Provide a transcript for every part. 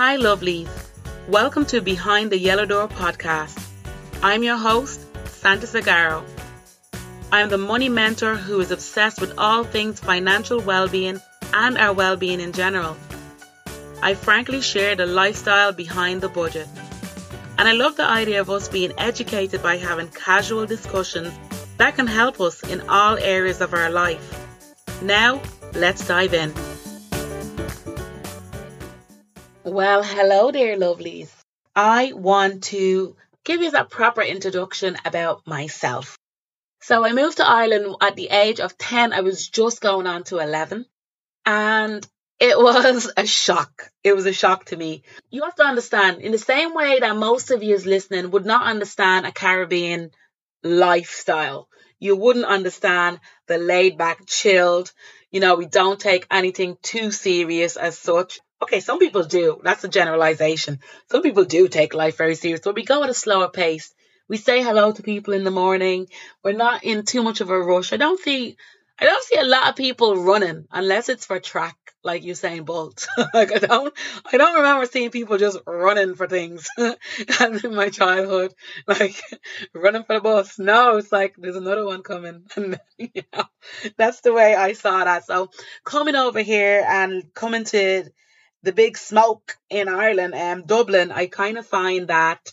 Hi, lovelies. Welcome to Behind the Yellow Door podcast. I'm your host, Santis O'Garro. I am the money mentor who is obsessed with all things financial well-being and our well-being in general. I frankly share the lifestyle behind the budget. And I love the idea of us being educated by having casual discussions that can help us in all areas of our life. Now, let's dive in. Well, hello there, lovelies. I want to give you that proper introduction about myself. So I moved to Ireland at the age of 10. I was just going on to 11 and it was a shock. It was a shock to me. You have to understand in the same way that most of you listening would not understand a Caribbean lifestyle. You wouldn't understand the laid back, chilled, you know, we don't take anything too serious as such okay, some people do. That's a generalization. Some people do take life very serious, but we go at a slower pace. We say hello to people in the morning. We're not in too much of a rush. I don't see I don't see a lot of people running unless it's for track, like Usain Bolt. like I don't I don't remember seeing people just running for things in my childhood. Like running for the bus. No, it's like there's another one coming. And you know, that's the way I saw that. So coming over here and coming to the big smoke in Ireland, um, Dublin, I kind of find that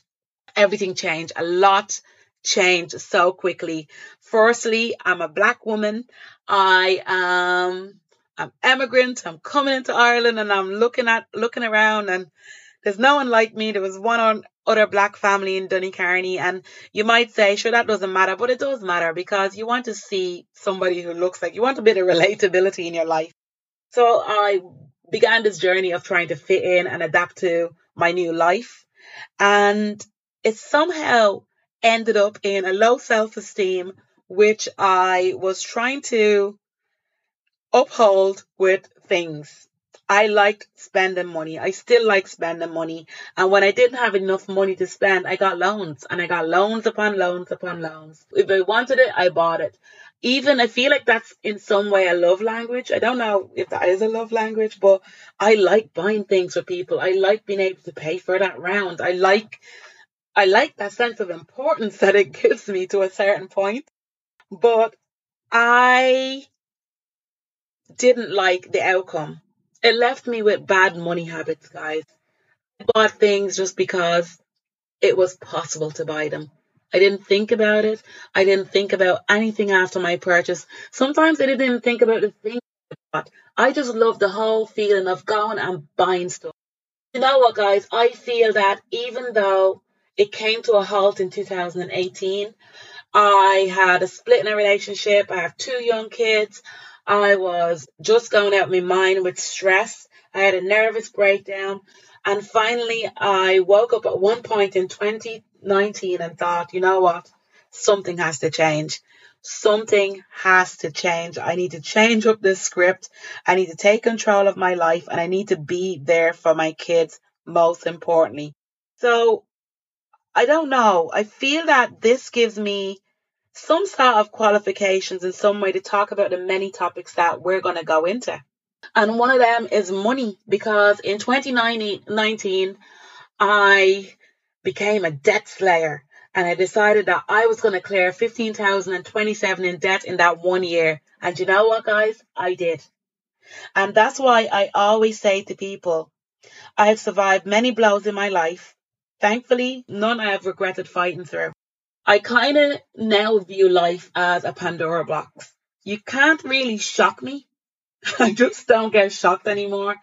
everything changed. A lot changed so quickly. Firstly, I'm a black woman. I am I'm immigrant. I'm coming into Ireland and I'm looking at looking around and there's no one like me. There was one on other black family in Donnycarney and you might say, sure, that doesn't matter, but it does matter because you want to see somebody who looks like you want a bit of relatability in your life. So I began this journey of trying to fit in and adapt to my new life. And it somehow ended up in a low self esteem, which I was trying to uphold with things. I liked spending money. I still like spending money. And when I didn't have enough money to spend, I got loans and I got loans upon loans upon loans. If I wanted it, I bought it even I feel like that's in some way a love language. I don't know if that is a love language, but I like buying things for people. I like being able to pay for that round. I like I like that sense of importance that it gives me to a certain point. But I didn't like the outcome. It left me with bad money habits, guys. I bought things just because it was possible to buy them. I didn't think about it. I didn't think about anything after my purchase. Sometimes I didn't even think about the thing I I just love the whole feeling of going and buying stuff. You know what, guys? I feel that even though it came to a halt in 2018, I had a split in a relationship. I have two young kids. I was just going out my mind with stress. I had a nervous breakdown. And finally, I woke up at one point in 2019 and thought, you know what? Something has to change. Something has to change. I need to change up this script. I need to take control of my life and I need to be there for my kids, most importantly. So I don't know. I feel that this gives me some sort of qualifications in some way to talk about the many topics that we're going to go into. And one of them is money because in 2019, I became a debt slayer and I decided that I was going to clear 15,027 in debt in that one year. And you know what, guys? I did. And that's why I always say to people, I have survived many blows in my life. Thankfully, none I have regretted fighting through. I kind of now view life as a Pandora box. You can't really shock me I just don't get shocked anymore.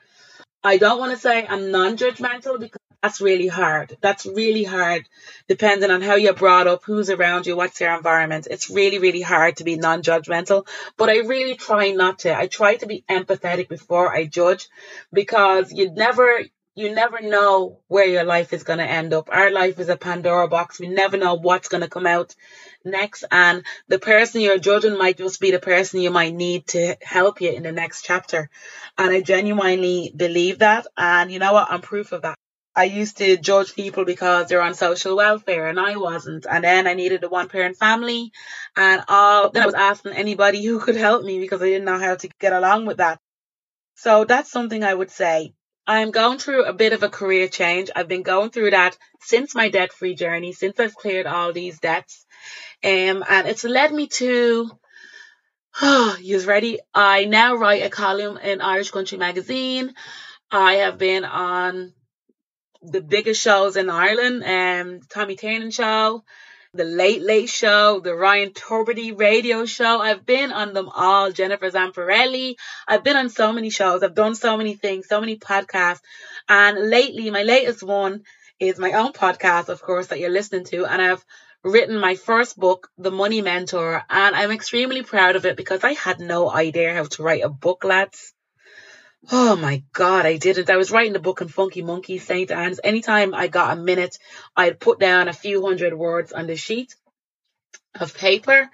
I don't want to say I'm non judgmental because that's really hard. That's really hard depending on how you're brought up, who's around you, what's your environment. It's really, really hard to be non judgmental, but I really try not to. I try to be empathetic before I judge because you never, you never know where your life is going to end up. Our life is a Pandora box. We never know what's going to come out next and the person you're judging might just be the person you might need to help you in the next chapter and i genuinely believe that and you know what i'm proof of that I used to judge people because they're on social welfare and I wasn't. And then I needed a one parent family and all then I was asking anybody who could help me because I didn't know how to get along with that. So that's something I would say. I'm going through a bit of a career change. I've been going through that since my debt free journey, since I've cleared all these debts. Um, and it's led me to, oh, you ready? I now write a column in Irish Country Magazine. I have been on the biggest shows in Ireland, um, Tommy Tiernan show, the Late Late Show, the Ryan Tubridy radio show. I've been on them all. Jennifer Zamparelli. I've been on so many shows. I've done so many things, so many podcasts. And lately, my latest one is my own podcast, of course, that you're listening to. And I've written my first book, The Money Mentor. And I'm extremely proud of it because I had no idea how to write a book, lads. Oh my God, I didn't. I was writing the book in Funky Monkey, St. Anne's. Anytime I got a minute, I'd put down a few hundred words on the sheet of paper.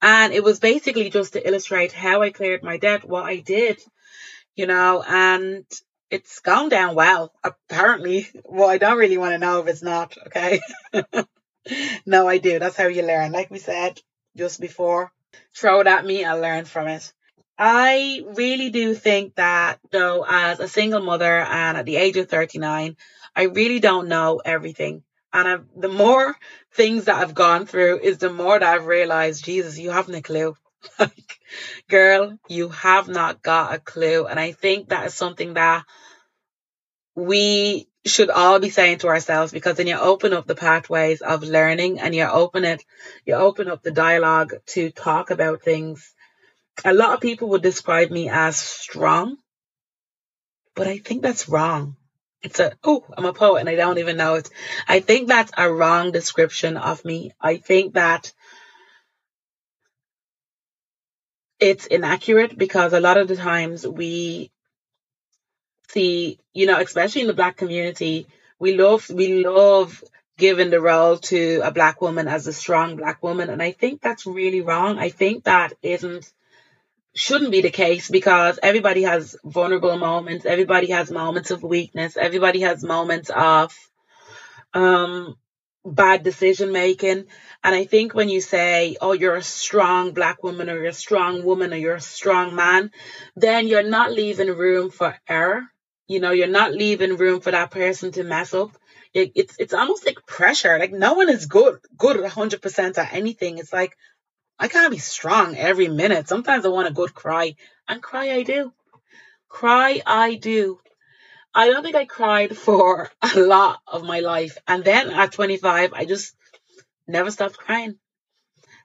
And it was basically just to illustrate how I cleared my debt, what I did, you know, and it's gone down well, apparently. Well, I don't really want to know if it's not, okay? no, I do. That's how you learn. Like we said just before, throw it at me, I'll learn from it. I really do think that, though, as a single mother and at the age of 39, I really don't know everything. And I've, the more things that I've gone through is the more that I've realized, Jesus, you haven't a clue. like, girl, you have not got a clue. And I think that is something that we should all be saying to ourselves because then you open up the pathways of learning and you open it, you open up the dialogue to talk about things a lot of people would describe me as strong, but I think that's wrong. It's a, oh, I'm a poet and I don't even know it. I think that's a wrong description of me. I think that it's inaccurate because a lot of the times we see, you know, especially in the black community, we love, we love giving the role to a black woman as a strong black woman. And I think that's really wrong. I think that isn't shouldn't be the case because everybody has vulnerable moments. Everybody has moments of weakness. Everybody has moments of um, bad decision making. And I think when you say, oh, you're a strong black woman or you're a strong woman or you're a strong man, then you're not leaving room for error. You know, you're not leaving room for that person to mess up. It, it's it's almost like pressure. Like no one is good good 100% at anything. It's like I can't be strong every minute. Sometimes I want a good cry, and cry I do. Cry I do. I don't think I cried for a lot of my life. And then at 25, I just never stopped crying.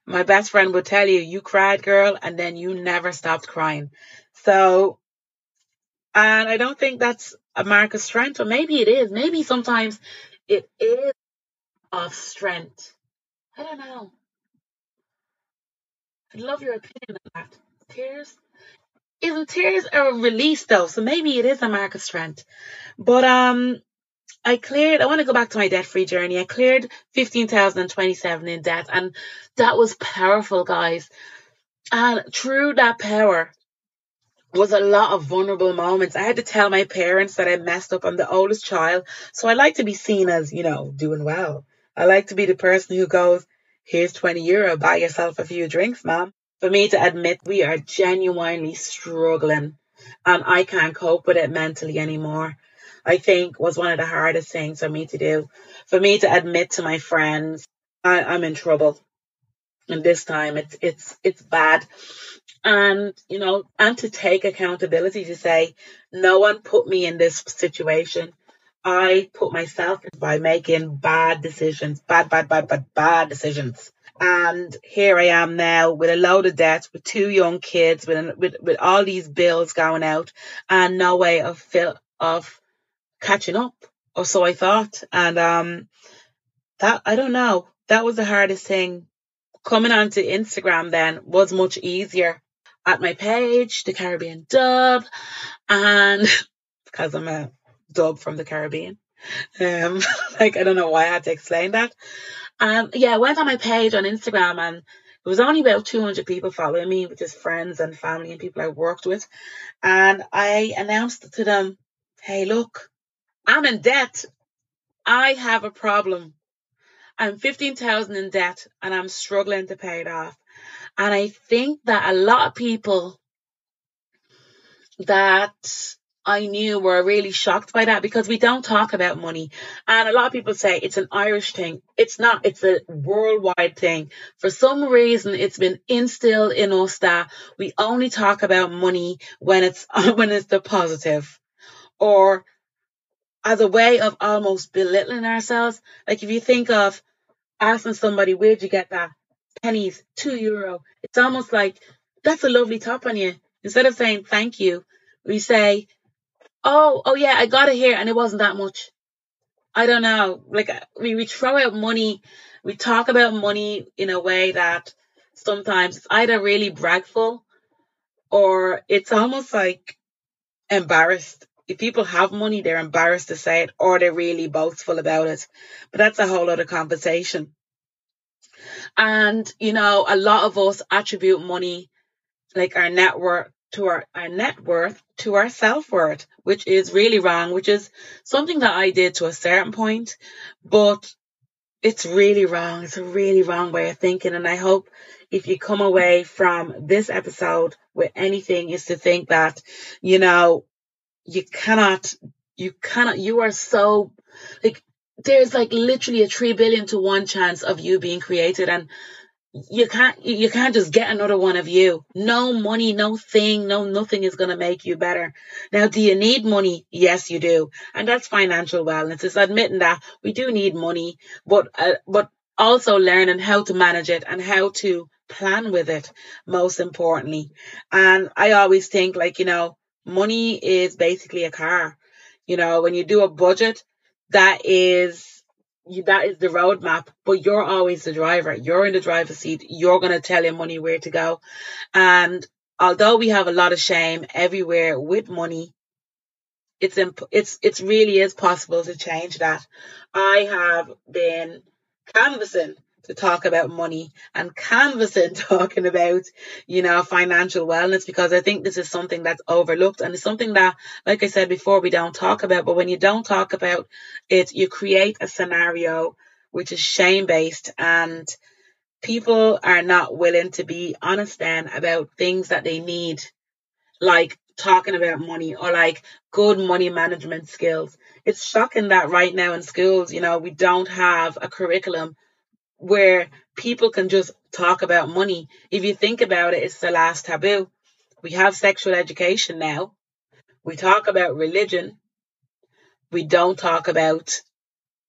My best friend would tell you, you cried, girl, and then you never stopped crying. So, and I don't think that's America's strength, or maybe it is. Maybe sometimes it is of strength. I don't know. I'd love your opinion on that. Tears? Isn't tears a release though? So maybe it is a mark of strength. But um I cleared I want to go back to my debt free journey. I cleared fifteen thousand and twenty seven in debt and that was powerful, guys. And through that power was a lot of vulnerable moments. I had to tell my parents that I messed up. I'm the oldest child. So I like to be seen as, you know, doing well. I like to be the person who goes, here's 20 euro, buy yourself a few drinks, mom. For me to admit we are genuinely struggling and I can't cope with it mentally anymore, I think was one of the hardest things for me to do. For me to admit to my friends, I, I'm in trouble. And this time it's, it's, it's bad. And, you know, and to take accountability to say, no one put me in this situation. I put myself by making bad decisions, bad, bad, bad, bad, bad decisions. And here I am now with a load of debt, with two young kids, with with, with all these bills going out, and no way of fil- of catching up, or so I thought. And um, that I don't know. That was the hardest thing. Coming onto Instagram then was much easier. At my page, the Caribbean Dub, and because I'm a dub from the Caribbean. Um, like I don't know why I had to explain that. Um, yeah, I went on my page on Instagram and there was only about 200 people following me, which is friends and family and people I worked with. And I announced to them, hey, look, I'm in debt. I have a problem. I'm 15,000 in debt and I'm struggling to pay it off. And I think that a lot of people that I knew we were really shocked by that because we don't talk about money. And a lot of people say it's an Irish thing. It's not, it's a worldwide thing. For some reason, it's been instilled in us that we only talk about money when it's, when it's the positive or as a way of almost belittling ourselves. Like if you think of asking somebody, where'd you get that? Penneys, two euro. It's almost like that's a lovely top on you. Instead of saying thank you, we say, oh, oh yeah, I got it here and it wasn't that much. I don't know. Like uh, we, we throw out money, we talk about money in a way that sometimes it's either really bragful or it's almost like embarrassed. If people have money, they're embarrassed to say it or they're really boastful about it. But that's a whole other conversation. And, you know, a lot of us attribute money, like our net worth, to our, our net worth to our self worth, which is really wrong, which is something that I did to a certain point, but it's really wrong. It's a really wrong way of thinking. And I hope if you come away from this episode with anything is to think that, you know, you cannot, you cannot, you are so like, there's like literally a three billion to one chance of you being created. And you can't you can't just get another one of you. No money, no thing, no nothing is going to make you better. Now, do you need money? Yes, you do, and that's financial wellness. It's admitting that we do need money, but uh, but also learning how to manage it and how to plan with it. Most importantly, and I always think like you know, money is basically a car. You know, when you do a budget, that is that is the roadmap, but you're always the driver. You're in the driver's seat. You're going to tell your money where to go. And although we have a lot of shame everywhere with money, it's imp- it's it's really is possible to change that. I have been canvassing to talk about money and canvassing talking about, you know, financial wellness because I think this is something that's overlooked and it's something that, like I said before, we don't talk about. But when you don't talk about it, you create a scenario which is shame based and people are not willing to be honest then about things that they need, like talking about money or like good money management skills. It's shocking that right now in schools, you know, we don't have a curriculum where people can just talk about money. If you think about it, it's the last taboo. We have sexual education now. We talk about religion. We don't talk about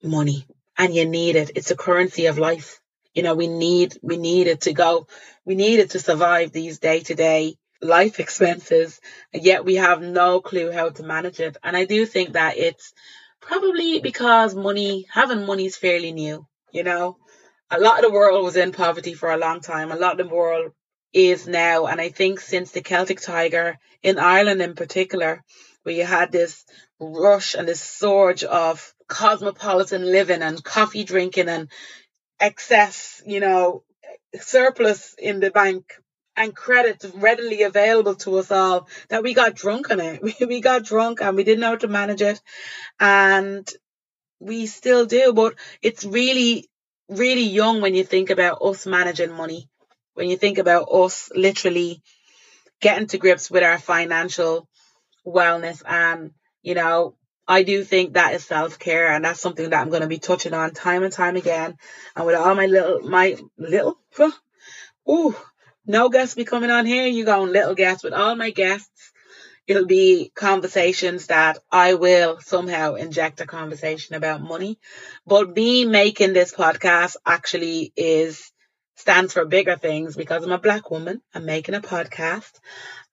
money. And you need it. It's a currency of life. You know, we need we need it to go. We need it to survive these day to day life expenses. Yet we have no clue how to manage it. And I do think that it's probably because money having money is fairly new, you know a lot of the world was in poverty for a long time. A lot of the world is now. And I think since the Celtic Tiger in Ireland in particular, where you had this rush and this surge of cosmopolitan living and coffee drinking and excess, you know, surplus in the bank and credit readily available to us all that we got drunk on it. We got drunk and we didn't know how to manage it. And we still do, but it's really really young when you think about us managing money, when you think about us literally getting to grips with our financial wellness. And, you know, I do think that is self care, and that's something that I'm going to be touching on time and time again. And with all my little, my little, ooh, no guests be coming on here. You going little guests with all my guests it'll be conversations that I will somehow inject a conversation about money. But me making this podcast actually is stands for bigger things because I'm a black woman. I'm making a podcast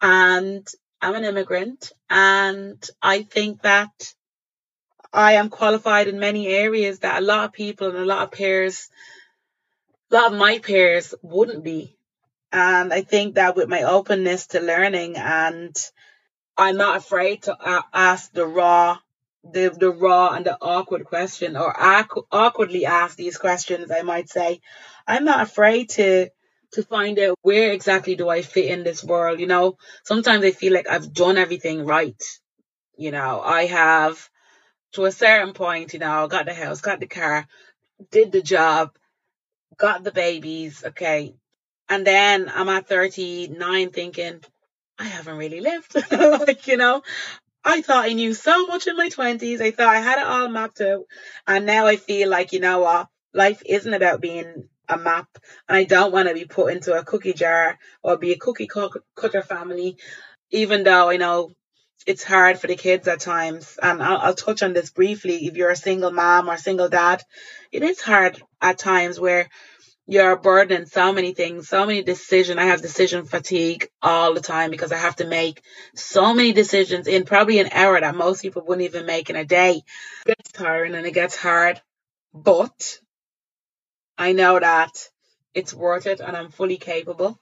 and I'm an immigrant and I think that I am qualified in many areas that a lot of people and a lot of peers, a lot of my peers wouldn't be. And I think that with my openness to learning and I'm not afraid to ask the raw, the, the raw and the awkward question, or awkwardly ask these questions. I might say, I'm not afraid to to find out where exactly do I fit in this world. You know, sometimes I feel like I've done everything right. You know, I have to a certain point. You know, got the house, got the car, did the job, got the babies. Okay, and then I'm at 39 thinking I haven't really lived. like, you know, I thought I knew so much in my 20s. I thought I had it all mapped out. And now I feel like, you know what? Life isn't about being a map. And I don't want to be put into a cookie jar or be a cookie cutter family, even though I know it's hard for the kids at times. And I'll, I'll touch on this briefly. If you're a single mom or single dad, it is hard at times where you're burdening so many things, so many decisions. I have decision fatigue all the time because I have to make so many decisions in probably an hour that most people wouldn't even make in a day. It gets tiring and it gets hard, but I know that it's worth it and I'm fully capable.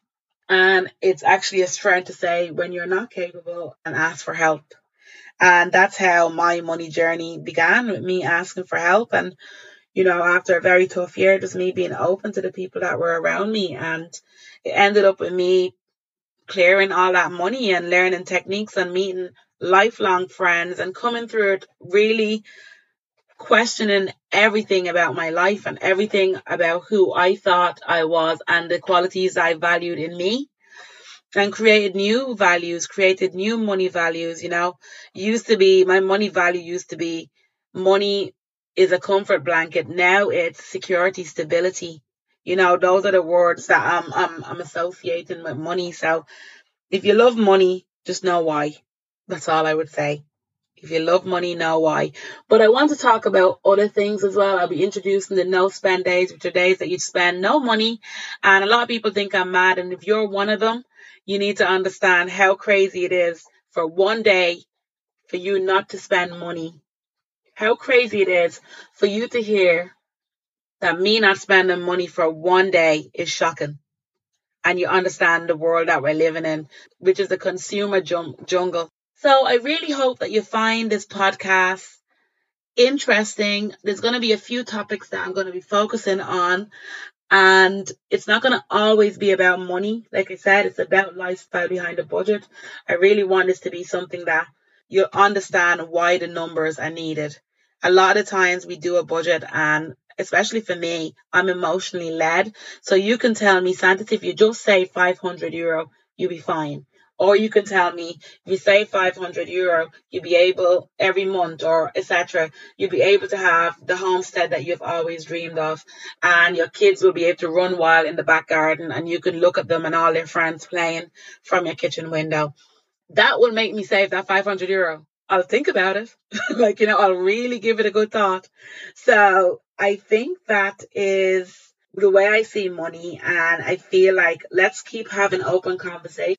And it's actually a strength to say when you're not capable and ask for help. And that's how my money journey began with me asking for help. And, you know, after a very tough year, just me being open to the people that were around me. And it ended up with me clearing all that money and learning techniques and meeting lifelong friends and coming through it really questioning everything about my life and everything about who I thought I was and the qualities I valued in me and created new values, created new money values, you know. Used to be my money value used to be money is a comfort blanket. Now it's security, stability. You know, those are the words that I'm I'm I'm associating with money. So if you love money, just know why. That's all I would say. If you love money, know why. But I want to talk about other things as well. I'll be introducing the no spend days, which are days that you spend no money. And a lot of people think I'm mad. And if you're one of them, you need to understand how crazy it is for one day for you not to spend money. How crazy it is for you to hear that me not spending money for one day is shocking. And you understand the world that we're living in, which is a consumer jungle. So I really hope that you find this podcast interesting. There's going to be a few topics that I'm going to be focusing on. And it's not going to always be about money. Like I said, it's about lifestyle behind a budget. I really want this to be something that you understand why the numbers are needed. A lot of times we do a budget and especially for me, I'm emotionally led. So you can tell me, Santis, if you just say 500 euro, you'll be fine. Or you can tell me if you save 500 euro, you'll be able every month or etc. You'll be able to have the homestead that you've always dreamed of, and your kids will be able to run wild in the back garden, and you can look at them and all their friends playing from your kitchen window. That will make me save that 500 euro. I'll think about it. like, you know, I'll really give it a good thought. So I think that is the way I see money. And I feel like let's keep having open conversation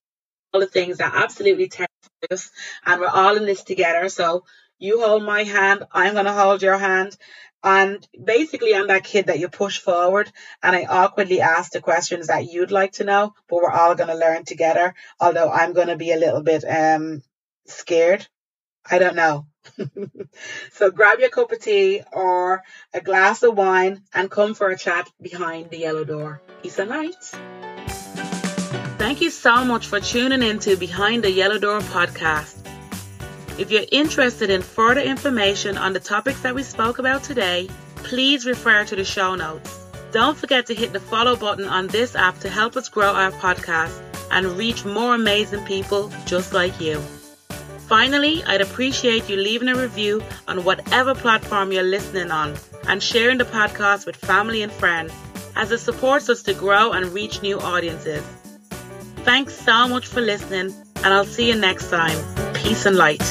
all the things that absolutely terrify us, and we're all in this together. So you hold my hand, I'm going to hold your hand. And basically, I'm that kid that you push forward, and I awkwardly ask the questions that you'd like to know, but we're all going to learn together. Although I'm going to be a little bit um scared. I don't know. so grab your cup of tea or a glass of wine and come for a chat behind the yellow door. Peace and light. Thank you so much for tuning in to Behind the Yellow Door podcast. If you're interested in further information on the topics that we spoke about today, please refer to the show notes. Don't forget to hit the follow button on this app to help us grow our podcast and reach more amazing people just like you. Finally, I'd appreciate you leaving a review on whatever platform you're listening on and sharing the podcast with family and friends as it supports us to grow and reach new audiences. Thanks so much for listening, and I'll see you next time. Peace and light.